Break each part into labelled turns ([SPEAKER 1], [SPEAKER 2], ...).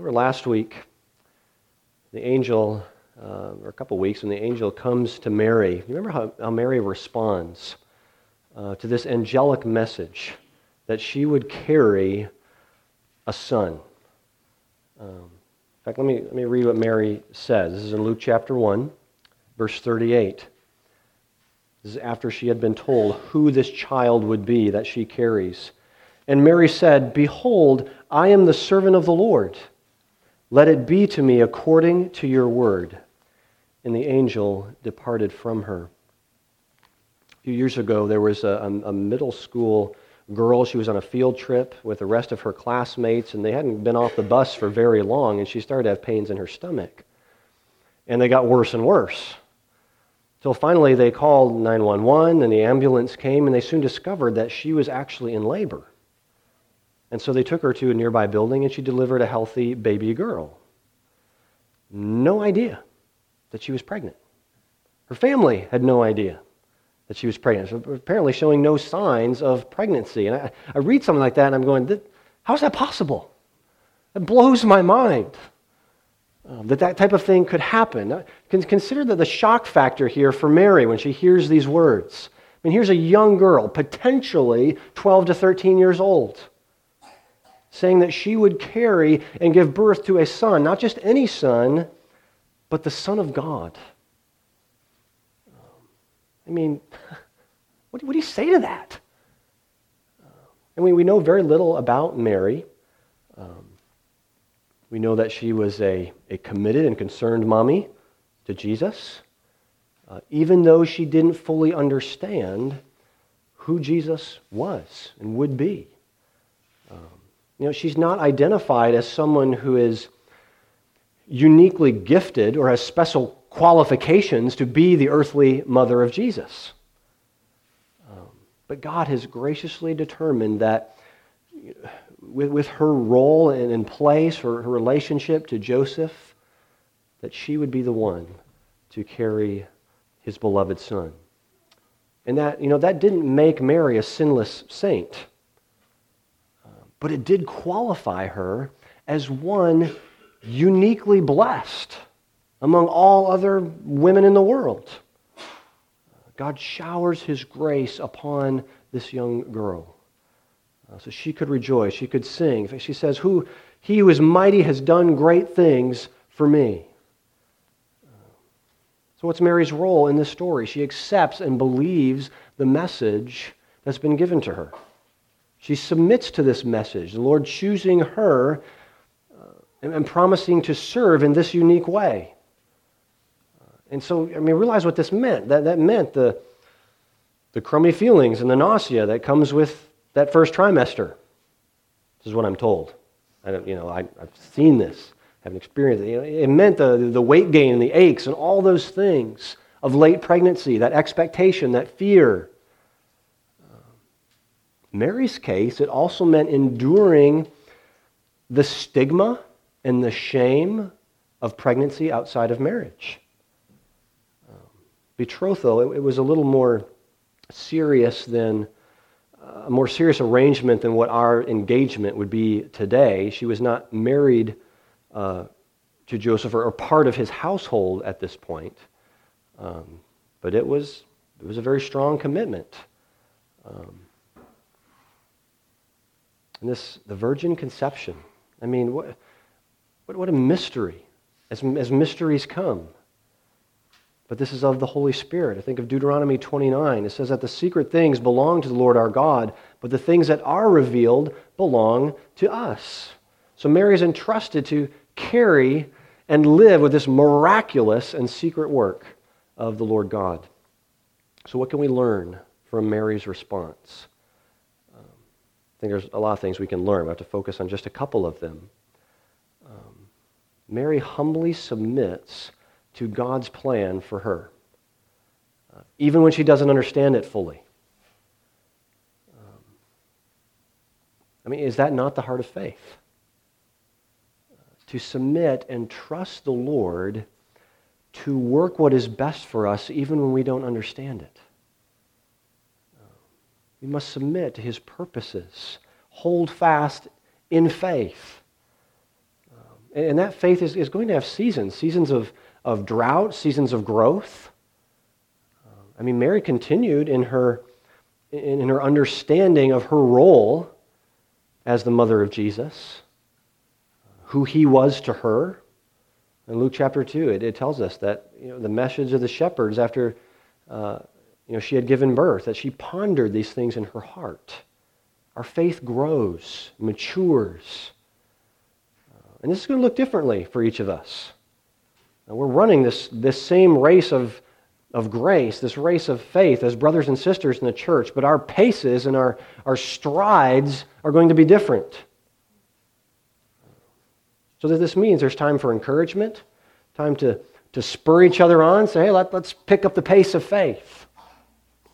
[SPEAKER 1] Remember last week, the angel, uh, or a couple weeks, when the angel comes to Mary, you remember how, how Mary responds uh, to this angelic message that she would carry a son. Um, in fact, let me, let me read what Mary says. This is in Luke chapter 1, verse 38. This is after she had been told who this child would be that she carries. And Mary said, Behold, I am the servant of the Lord. Let it be to me according to your word. And the angel departed from her. A few years ago, there was a, a middle school girl. She was on a field trip with the rest of her classmates, and they hadn't been off the bus for very long, and she started to have pains in her stomach. And they got worse and worse. Till finally they called 911, and the ambulance came, and they soon discovered that she was actually in labor. And so they took her to a nearby building, and she delivered a healthy baby girl. No idea that she was pregnant. Her family had no idea that she was pregnant. So apparently showing no signs of pregnancy. And I, I read something like that and I'm going, how's that possible? It blows my mind um, that that type of thing could happen. Uh, consider the, the shock factor here for Mary when she hears these words. I mean, here's a young girl, potentially 12 to 13 years old, saying that she would carry and give birth to a son, not just any son, but the Son of God. I mean, what, do you say to that? And we, we know very little about Mary. Um, we know that she was a, a committed and concerned mommy to Jesus, uh, even though she didn't fully understand who Jesus was and would be. Um, you know, she's not identified as someone who is uniquely gifted or has special qualifications to be the earthly mother of Jesus. Um, but God has graciously determined that with, with her role and in place, her, her relationship to Joseph, that she would be the one to carry his beloved son. And that, you know, that didn't make Mary a sinless saint, but it did qualify her as one uniquely blessed among all other women in the world. God showers his grace upon this young girl. Uh, so she could rejoice, she could sing. She says, who, He who is mighty has done great things for me. So, what's Mary's role in this story? She accepts and believes the message that's been given to her. She submits to this message, the Lord choosing her uh, and promising to serve in this unique way. And so, I mean, realize what this meant. That, that meant the, the crummy feelings and the nausea that comes with that first trimester. This is what I'm told. I don't, you know, I, have seen this, I haven't experienced it. You know, it meant the, the weight gain and the aches and all those things of late pregnancy, that expectation, that fear. Mary's case, it also meant enduring the stigma and the shame of pregnancy outside of marriage betrothal, it, it was a little more serious than uh, a more serious arrangement than what our engagement would be today. She was not married uh, to Joseph or, or, part of his household at this point, um, but it was it was a very strong commitment. Um, and this the virgin conception. I mean, what what, what a mystery, as, as mysteries come but this is of the Holy Spirit. I think of Deuteronomy 29. It says that the secret things belong to the Lord our God, but the things that are revealed belong to us. So Mary is entrusted to carry and live with this miraculous and secret work of the Lord God. So, what can we learn from Mary's response? I think there's a lot of things we can learn. We have to focus on just a couple of them. Um, Mary humbly submits to God's plan for her, uh, even when she doesn't understand it fully. Um, I mean, is that not the heart of faith? Uh, to submit and trust the Lord to work what is best for us, even when we don't understand it. We must submit to his purposes, hold fast in faith. Um, and that faith is, is going to have seasons seasons of, of drought, seasons of growth. Um, I mean, Mary continued in her, in, in her understanding of her role as the mother of Jesus, who he was to her. In Luke chapter 2, it, it tells us that you know, the message of the shepherds after uh, you know, she had given birth, that she pondered these things in her heart. Our faith grows, matures. Uh, and this is going to look differently for each of us. We're running this, this same race of, of grace, this race of faith as brothers and sisters in the church, but our paces and our, our strides are going to be different. So that this means there's time for encouragement, time to, to spur each other on, say, hey, let, let's pick up the pace of faith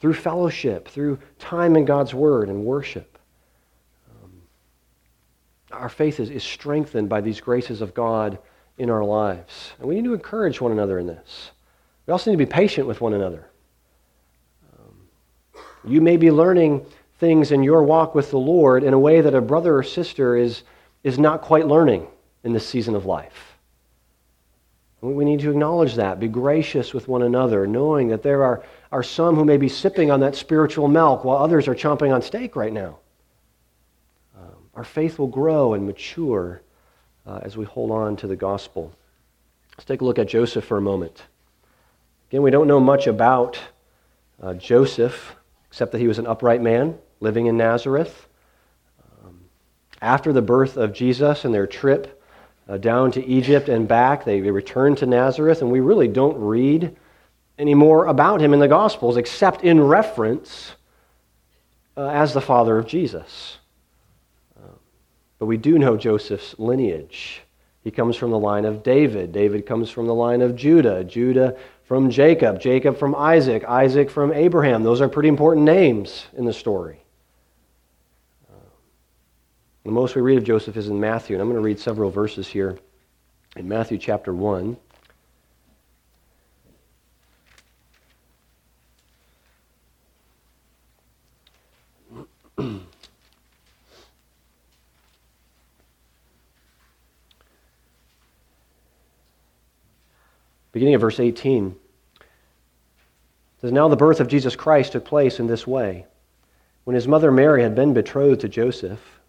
[SPEAKER 1] through fellowship, through time in God's Word and worship. Um, our faith is, is strengthened by these graces of God in our lives. And we need to encourage one another in this. We also need to be patient with one another. Um, you may be learning things in your walk with the Lord in a way that a brother or sister is, is not quite learning in this season of life. We need to acknowledge that, be gracious with one another, knowing that there are, are some who may be sipping on that spiritual milk while others are chomping on steak right now. Um, our faith will grow and mature uh, as we hold on to the gospel. Let's take a look at Joseph for a moment. Again, we don't know much about uh, Joseph, except that he was an upright man living in Nazareth. Um, after the birth of Jesus and their trip uh, down to Egypt and back. They, they returned to Nazareth, and we really don't read any more about him in the Gospels except in reference uh, as the father of Jesus. Uh, but we do know Joseph's lineage. He comes from the line of David. David comes from the line of Judah. Judah from Jacob. Jacob from Isaac. Isaac from Abraham. Those are pretty important names in the story. The most we read of Joseph is in Matthew, and I'm going to read several verses here in Matthew chapter 1. Beginning of verse 18 says, Now the birth of Jesus Christ took place in this way. When his mother Mary had been betrothed to Joseph,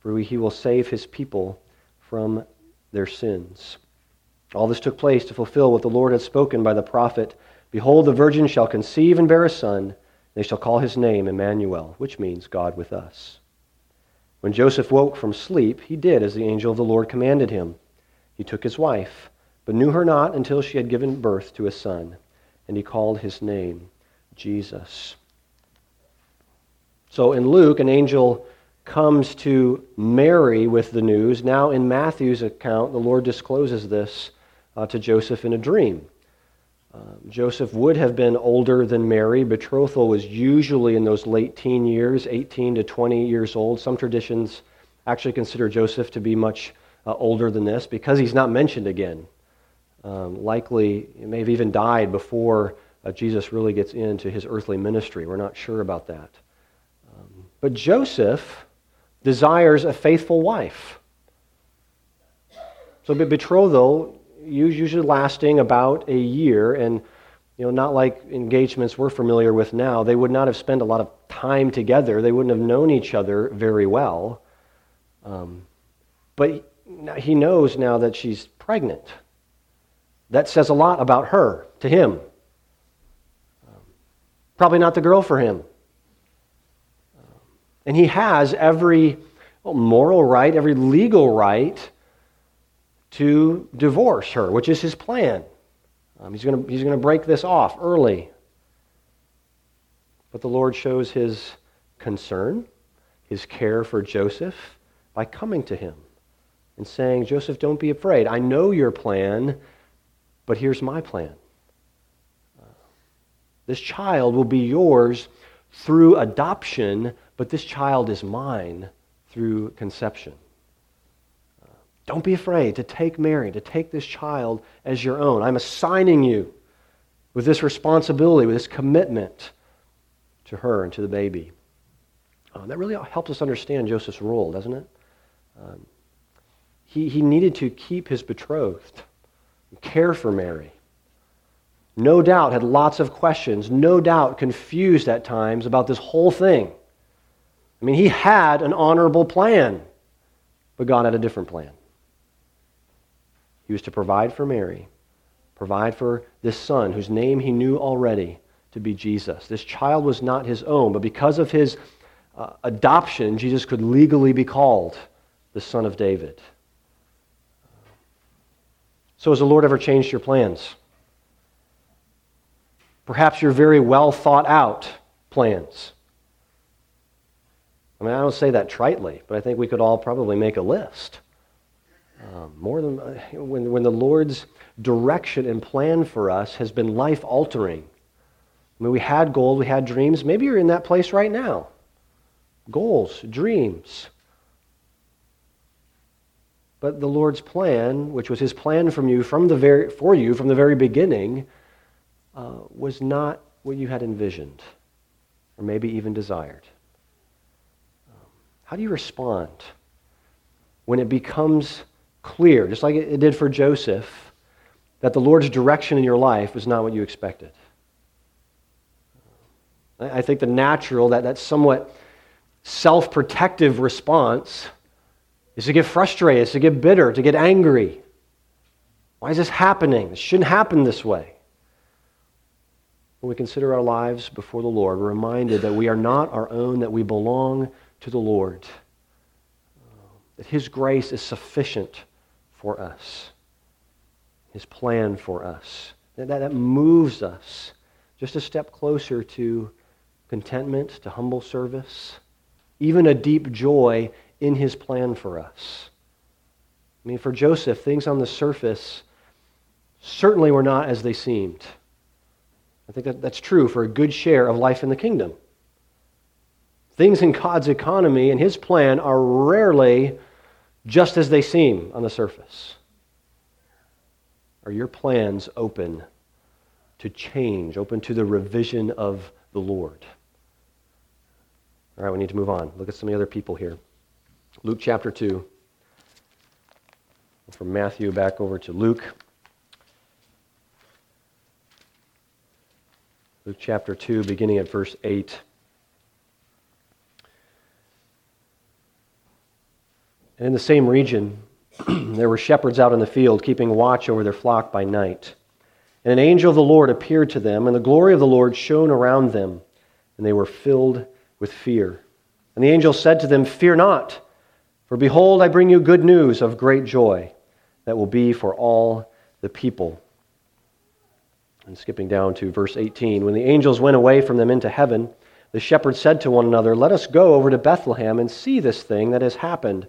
[SPEAKER 1] for he will save his people from their sins. All this took place to fulfill what the Lord had spoken by the prophet Behold, the virgin shall conceive and bear a son, and they shall call his name Emmanuel, which means God with us. When Joseph woke from sleep, he did as the angel of the Lord commanded him. He took his wife, but knew her not until she had given birth to a son, and he called his name Jesus. So in Luke, an angel comes to Mary with the news. Now, in Matthew's account, the Lord discloses this uh, to Joseph in a dream. Uh, Joseph would have been older than Mary. Betrothal was usually in those late teen years, 18 to 20 years old. Some traditions actually consider Joseph to be much uh, older than this because he's not mentioned again. Um, likely, he may have even died before uh, Jesus really gets into his earthly ministry. We're not sure about that. Um, but Joseph desires a faithful wife. So betrothal usually lasting about a year, and you know, not like engagements we're familiar with now. They would not have spent a lot of time together. They wouldn't have known each other very well. Um, but he knows now that she's pregnant. That says a lot about her to him. Um, probably not the girl for him. And he has every moral right, every legal right to divorce her, which is his plan. Um, he's going he's to break this off early. But the Lord shows his concern, his care for Joseph by coming to him, and saying, Joseph, don't be afraid. I know your plan, but here's my plan. This child will be yours through adoption, but this child is mine through conception. Don't be afraid to take Mary, to take this child as your own. I'm assigning you with this responsibility, with this commitment to her and to the baby. Uh, that really helps us understand Joseph's role, doesn't it? Um, he, he needed to keep his betrothed, care for Mary. No doubt had lots of questions, no doubt confused at times about this whole thing. I mean, he had an honorable plan, but God had a different plan. He was to provide for Mary, provide for this son whose name he knew already to be Jesus. This child was not his own, but because of his uh, adoption, Jesus could legally be called the Son of David. So, has the Lord ever changed your plans? Perhaps your very well thought out plans. I mean, I don't say that tritely, but I think we could all probably make a list. Um, more than uh, when, when the Lord's direction and plan for us has been life altering. I mean, we had goals, we had dreams. Maybe you're in that place right now. Goals, dreams. But the Lord's plan, which was His plan from you from the very, for you from the very beginning, uh, was not what you had envisioned, or maybe even desired. How do you respond when it becomes clear, just like it did for Joseph, that the Lord's direction in your life was not what you expected. I think the natural, that, that somewhat self protective response is to get frustrated, is to get bitter, to get angry. Why is this happening? This shouldn't happen this way. When we consider our lives before the Lord, we're reminded that we are not our own, that we belong to the Lord, that His grace is sufficient for us, His plan for us. That, that moves us just a step closer to contentment, to humble service, even a deep joy in His plan for us. I mean, for Joseph, things on the surface certainly were not as they seemed. I think that that's true for a good share of life in the kingdom. Things in God's economy and His plan are rarely just as they seem on the surface? Are your plans open to change, open to the revision of the Lord? All right, we need to move on. Look at some of the other people here. Luke chapter 2. From Matthew back over to Luke. Luke chapter 2, beginning at verse 8. And in the same region, there were shepherds out in the field, keeping watch over their flock by night. And an angel of the Lord appeared to them, and the glory of the Lord shone around them, and they were filled with fear. And the angel said to them, Fear not, for behold, I bring you good news of great joy that will be for all the people. And skipping down to verse 18, when the angels went away from them into heaven, the shepherds said to one another, Let us go over to Bethlehem and see this thing that has happened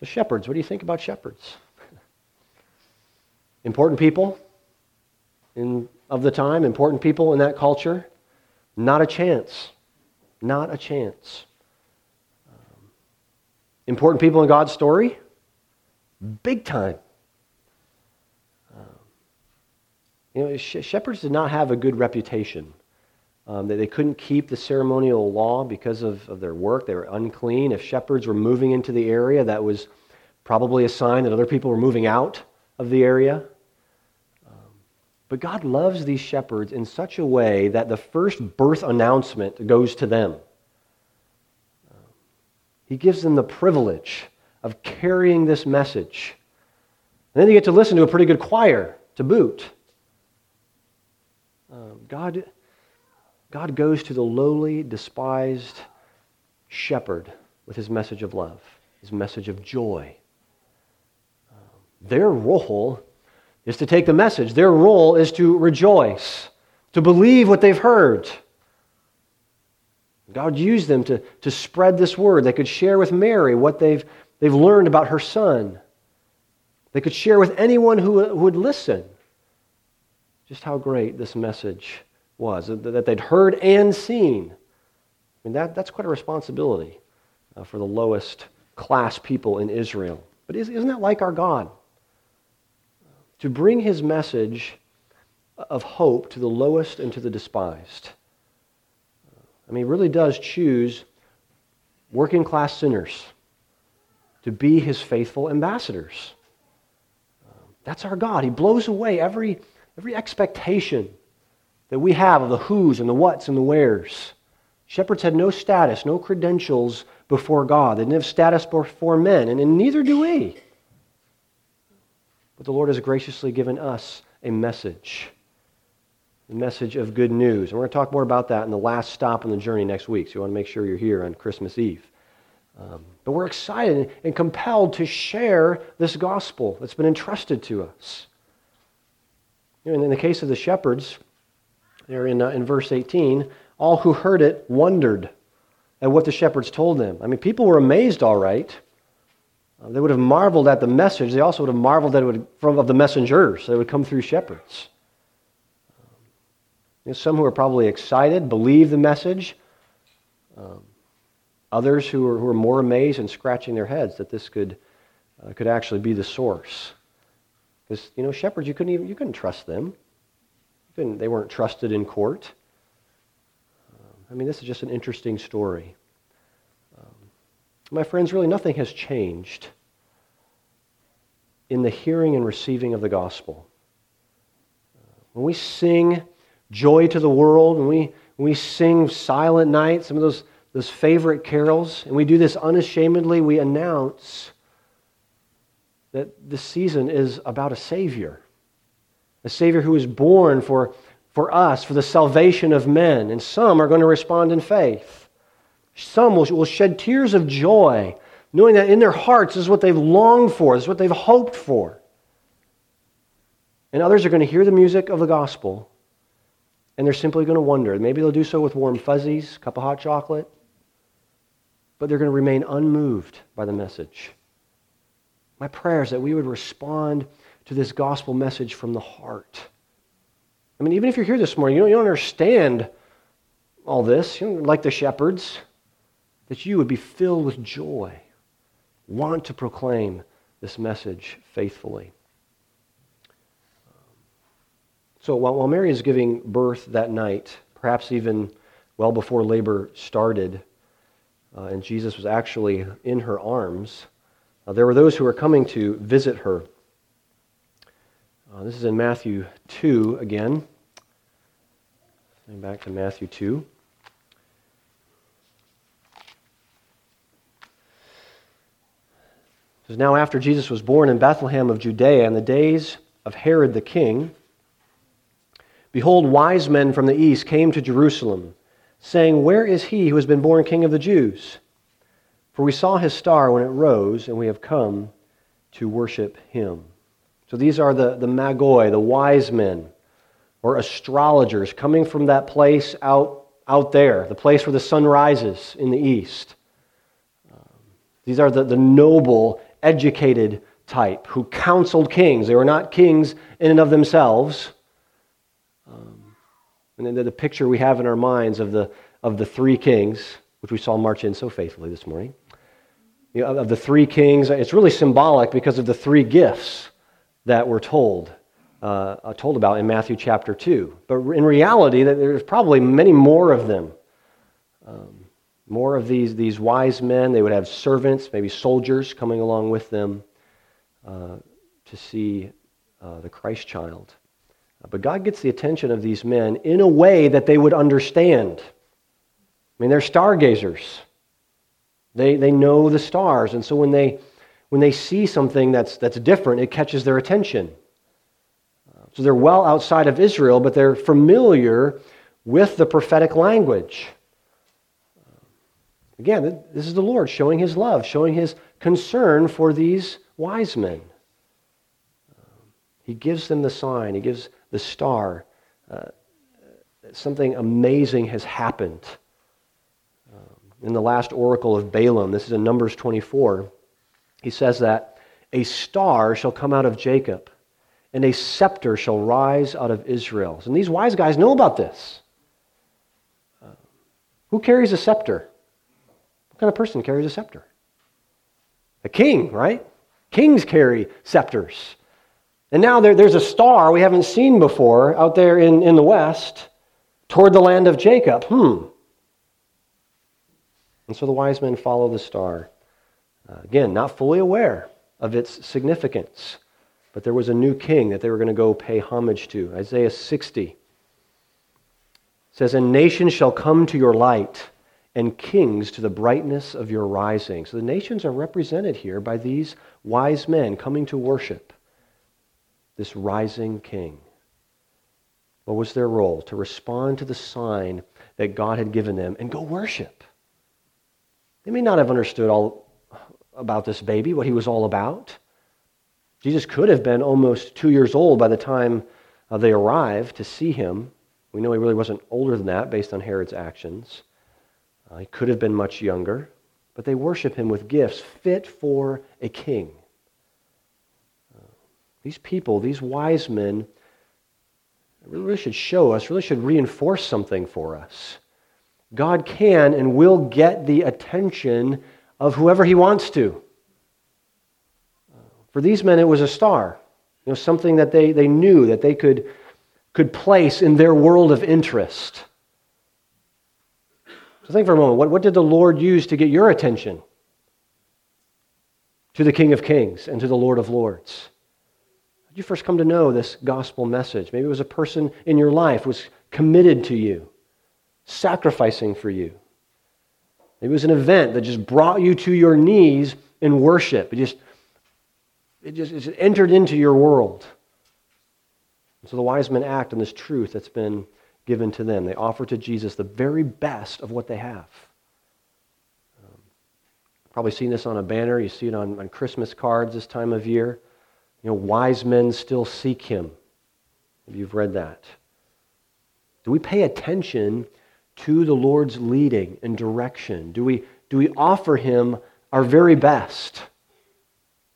[SPEAKER 1] So, shepherds, what do you think about shepherds? important people in, of the time, important people in that culture? Not a chance. Not a chance. Um, important people in God's story? Big time. Um, you know, sh- shepherds did not have a good reputation. Um, they, they couldn't keep the ceremonial law because of, of their work. They were unclean. If shepherds were moving into the area, that was probably a sign that other people were moving out of the area. Um, but God loves these shepherds in such a way that the first birth announcement goes to them. He gives them the privilege of carrying this message. And then you get to listen to a pretty good choir to boot. Um, God, God goes to the lowly, despised shepherd with his message of love, his message of joy. Their role is to take the message, their role is to rejoice, to believe what they've heard. God used them to, to spread this word. They could share with Mary what they've, they've learned about her son. They could share with anyone who would listen just how great this message was, that they'd heard and seen. I mean, that, that's quite a responsibility uh, for the lowest class people in Israel. But isn't that like our God? To bring his message of hope to the lowest and to the despised. I mean, he really does choose working class sinners to be his faithful ambassadors. That's our God. He blows away every, every expectation that we have of the who's and the what's and the where's. Shepherds had no status, no credentials before God. They didn't have status before men, and neither do we. But the Lord has graciously given us a message, a message of good news. And we're going to talk more about that in the last stop on the journey next week, so you want to make sure you're here on Christmas Eve. Um, but we're excited and compelled to share this gospel that's been entrusted to us. You know, in the case of the shepherds, there in, uh, in verse 18, all who heard it wondered at what the shepherds told them. I mean, people were amazed, all right. Uh, they would have marveled at the message. They also would have marveled at it would, from, of the messengers that would come through shepherds. You know, some who were probably excited, believed the message. Um, Others who are, who are more amazed and scratching their heads that this could, uh, could actually be the source. Because, you know, shepherds, you couldn't even, you couldn't trust them. They weren't trusted in court. Um, I mean, this is just an interesting story. Um, my friends, really nothing has changed in the hearing and receiving of the gospel. Uh, when we sing joy to the world, when we, when we sing silent night, some of those those favorite carols, and we do this unashamedly. We announce that this season is about a Savior, a Savior who is born for, for us, for the salvation of men. And some are going to respond in faith. Some will, will shed tears of joy, knowing that in their hearts this is what they've longed for, this is what they've hoped for. And others are going to hear the music of the gospel, and they're simply going to wonder. Maybe they'll do so with warm fuzzies, cup of hot chocolate but they're going to remain unmoved by the message. My prayer is that we would respond to this gospel message from the heart. I mean, even if you're here this morning, you don't, you don't understand all this, you know, like the shepherds, that you would be filled with joy, want to proclaim this message faithfully. So while, while Mary is giving birth that night, perhaps even well before labor started, uh, and Jesus was actually in her arms, uh, there were those who were coming to visit her. Uh, this is in Matthew 2 again. Going back to Matthew 2. It says, Now after Jesus was born in Bethlehem of Judea in the days of Herod the king, behold, wise men from the east came to Jerusalem saying, Where is he who has been born king of the Jews? For we saw his star when it rose, and we have come to worship him. So these are the, the magoi, the wise men, or astrologers coming from that place out, out there, the place where the sun rises in the east. Um, these are the, the noble, educated type who counseled kings. They were not kings in and of themselves and then the picture we have in our minds of the, of the three kings, which we saw march in so faithfully this morning, you know, of the three kings, it's really symbolic because of the three gifts that we're told, uh, uh told about in Matthew chapter 2. But in reality, there's probably many more of them. Um, more of these, these wise men. They would have servants, maybe soldiers coming along with them uh, to see uh, the Christ child. But God gets the attention of these men in a way that they would understand. I mean, they're stargazers. They, they know the stars. And so when they, when they see something that's, that's different, it catches their attention. So they're well outside of Israel, but they're familiar with the prophetic language. Again, this is the Lord showing his love, showing his concern for these wise men. He gives them the sign, he gives the star. Uh, something amazing has happened. Um, in the last oracle of Balaam, this is in Numbers 24, he says that a star shall come out of Jacob and a scepter shall rise out of Israel. And these wise guys know about this. Who carries a scepter? What kind of person carries a scepter? A king, right? Kings carry scepters. And now there, there's a star we haven't seen before out there in, in the west toward the land of Jacob. Hmm. And so the wise men follow the star. Uh, again, not fully aware of its significance. But there was a new king that they were going to go pay homage to. Isaiah 60 says, And nations shall come to your light, and kings to the brightness of your rising. So the nations are represented here by these wise men coming to worship this rising king. What was their role? To respond to the sign that God had given them and go worship. They may not have understood all about this baby, what he was all about. Jesus could have been almost two years old by the time uh, they arrived to see him. We know he really wasn't older than that based on Herod's actions. Uh, he could have been much younger, but they worship him with gifts fit for a king. Uh, these people, these wise men, really should show us, really should reinforce something for us. God can and will get the attention of whoever he wants to. For these men, it was a star, you know, something that they, they knew that they could, could place in their world of interest. So think for a moment what, what did the Lord use to get your attention? To the King of Kings and to the Lord of Lords. How did you first come to know this gospel message? Maybe it was a person in your life was committed to you, sacrificing for you. It was an event that just brought you to your knees in worship. It just it just it's entered into your world. And so the wise men act on this truth that's been given to them. They offer to Jesus the very best of what they have. Um, probably seen this on a banner. You see it on, on Christmas cards this time of year. You know, wise men still seek him. If you've read that. Do we pay attention to the Lord's leading and direction? Do we, do we offer him our very best?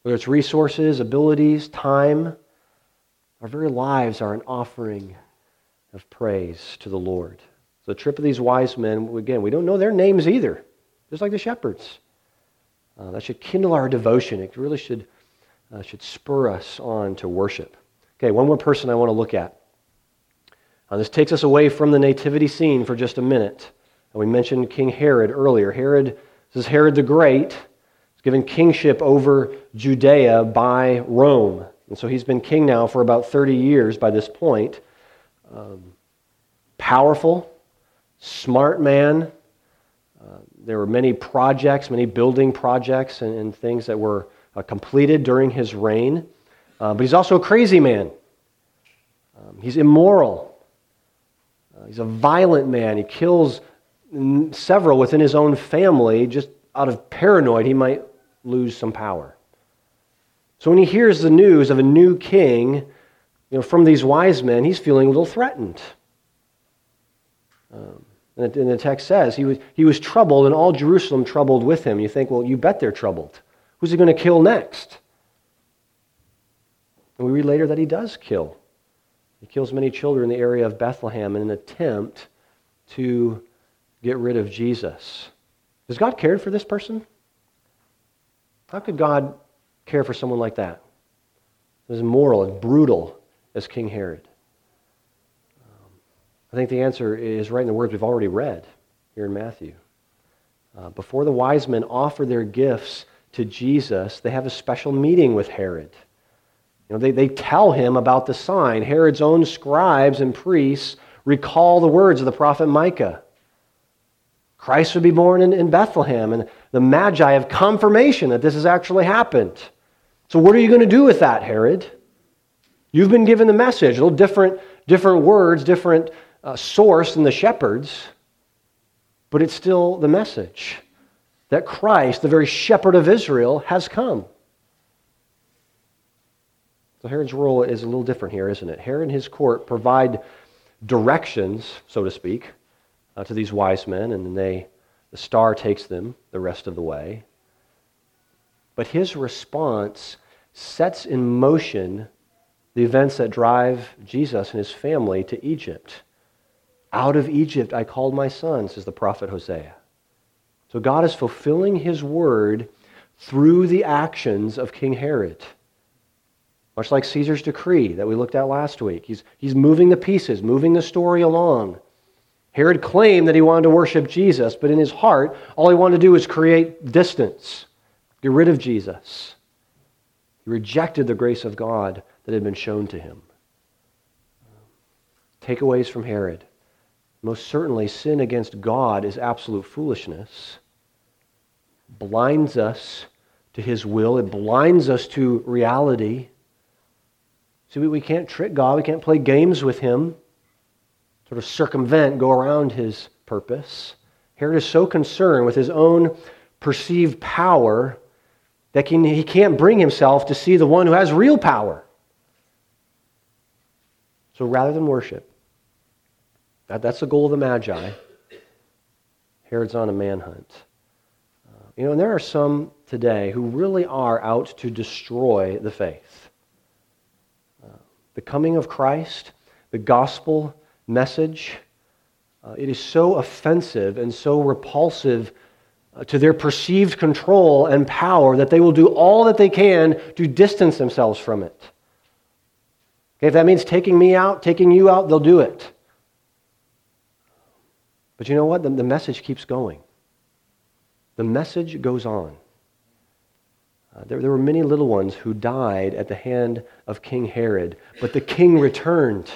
[SPEAKER 1] Whether it's resources, abilities, time, our very lives are an offering of praise to the Lord. So the trip of these wise men, again, we don't know their names either, just like the shepherds. Uh, that should kindle our devotion. It really should, uh, should spur us on to worship. Okay, one more person I want to look at. Uh, this takes us away from the nativity scene for just a minute. And we mentioned King Herod earlier. Herod, this is Herod the Great He's given kingship over Judea by Rome. And so he's been king now for about 30 years by this point. Um, powerful, smart man. Uh, there were many projects, many building projects and, and things that were uh, completed during his reign. Uh, but he's also a crazy man. Um, he's immoral. He's a violent man. He kills several within his own family just out of paranoid he might lose some power. So when he hears the news of a new king, you know, from these wise men, he's feeling a little threatened. Um, and the text says he was, he was troubled, and all Jerusalem troubled with him. You think, well, you bet they're troubled. Who's he going to kill next? And we read later that he does kill. He kills many children in the area of Bethlehem in an attempt to get rid of Jesus. Does God care for this person? How could God care for someone like that? As immoral and brutal as King Herod. Um, I think the answer is right in the words we've already read here in Matthew. Uh, before the wise men offer their gifts to Jesus, they have a special meeting with Herod. You know, they, they tell him about the sign. Herod's own scribes and priests recall the words of the prophet Micah Christ would be born in, in Bethlehem, and the Magi have confirmation that this has actually happened. So, what are you going to do with that, Herod? You've been given the message, a little different, different words, different uh, source than the shepherds, but it's still the message that Christ, the very shepherd of Israel, has come. So Herod's role is a little different here, isn't it? Herod and his court provide directions, so to speak, uh, to these wise men, and then they, the star takes them the rest of the way. But his response sets in motion the events that drive Jesus and his family to Egypt. Out of Egypt I called my son, says the prophet Hosea. So God is fulfilling his word through the actions of King Herod. Much like Caesar's decree that we looked at last week. He's, he's moving the pieces, moving the story along. Herod claimed that he wanted to worship Jesus, but in his heart, all he wanted to do was create distance, get rid of Jesus. He rejected the grace of God that had been shown to him. Takeaways from Herod. Most certainly, sin against God is absolute foolishness. Blinds us to his will, it blinds us to reality. See, we can't trick God, we can't play games with him sort of circumvent, go around his purpose. Herod is so concerned with his own perceived power that he can't bring himself to see the one who has real power. So rather than worship, that, that's the goal of the Magi. Herod's on a manhunt. Uh, you know, and there are some today who really are out to destroy the faith. The coming of Christ, the gospel message. Uh, it is so offensive and so repulsive uh, to their perceived control and power that they will do all that they can to distance themselves from it. Okay, if that means taking me out, taking you out, they'll do it. But you know what? The, the message keeps going. The message goes on. There, there were many little ones who died at the hand of King Herod, but the king returned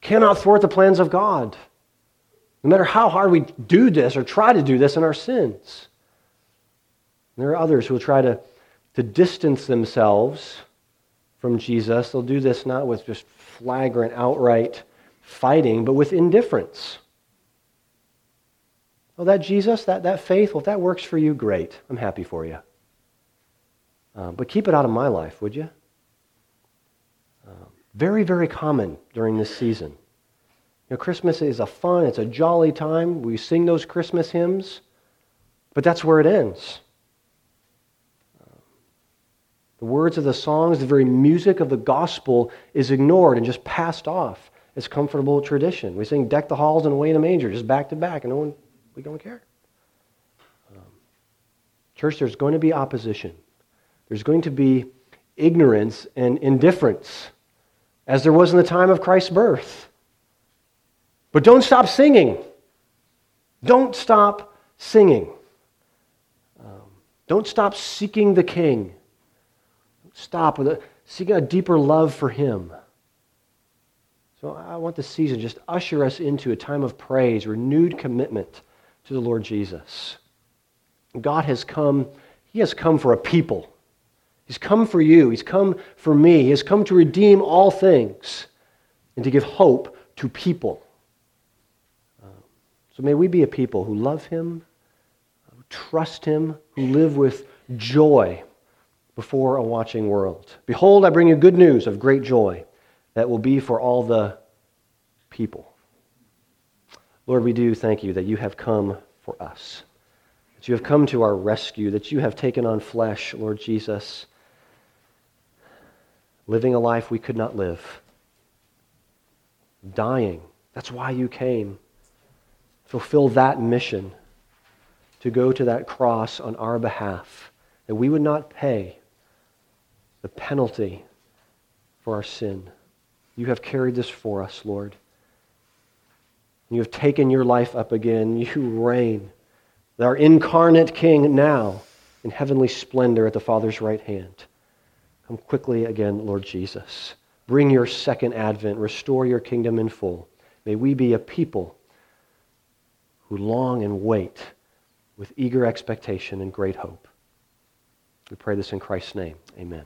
[SPEAKER 1] cannot thwart the plans of God. No matter how hard we do this or try to do this in our sins. And there are others who will try to, to distance themselves from Jesus. They'll do this not with just flagrant, outright fighting, but with indifference. Oh, that Jesus, that, that faith, well, if that works for you, great. I'm happy for you. Uh, but keep it out of my life, would you? Very, very common during this season. You know, Christmas is a fun, it's a jolly time. We sing those Christmas hymns, but that's where it ends. The words of the songs, the very music of the gospel is ignored and just passed off as comfortable tradition. We sing Deck the Halls and Away in a Manger just back to back, and no one, we don't care. Um, church, there's going to be opposition. There's going to be ignorance and indifference as there was in the time of Christ's birth. But don't stop singing. Don't stop singing. Um, don't stop seeking the King. Stop with a, seeking a deeper love for Him. So I want this season just usher us into a time of praise, renewed commitment to the Lord Jesus. God has come, He has come for a people. He's come for you. He's come for me. He has come to redeem all things and to give hope to people. Uh, so may we be a people who love Him, who trust Him, who live with joy before a watching world. Behold, I bring you good news of great joy that will be for all the people. Lord, we do thank you that you have come for us, that you have come to our rescue, that you have taken on flesh, Lord Jesus living a life we could not live, dying. That's why you came. Fulfill that mission to go to that cross on our behalf, that we would not pay the penalty for our sin. You have carried this for us, Lord. You have taken your life up again. You reign, our incarnate King now in heavenly splendor at the Father's right hand. Come quickly again, Lord Jesus. Bring your second advent. Restore your kingdom in full. May we be a people who long and wait with eager expectation and great hope. We pray this in Christ's name. Amen.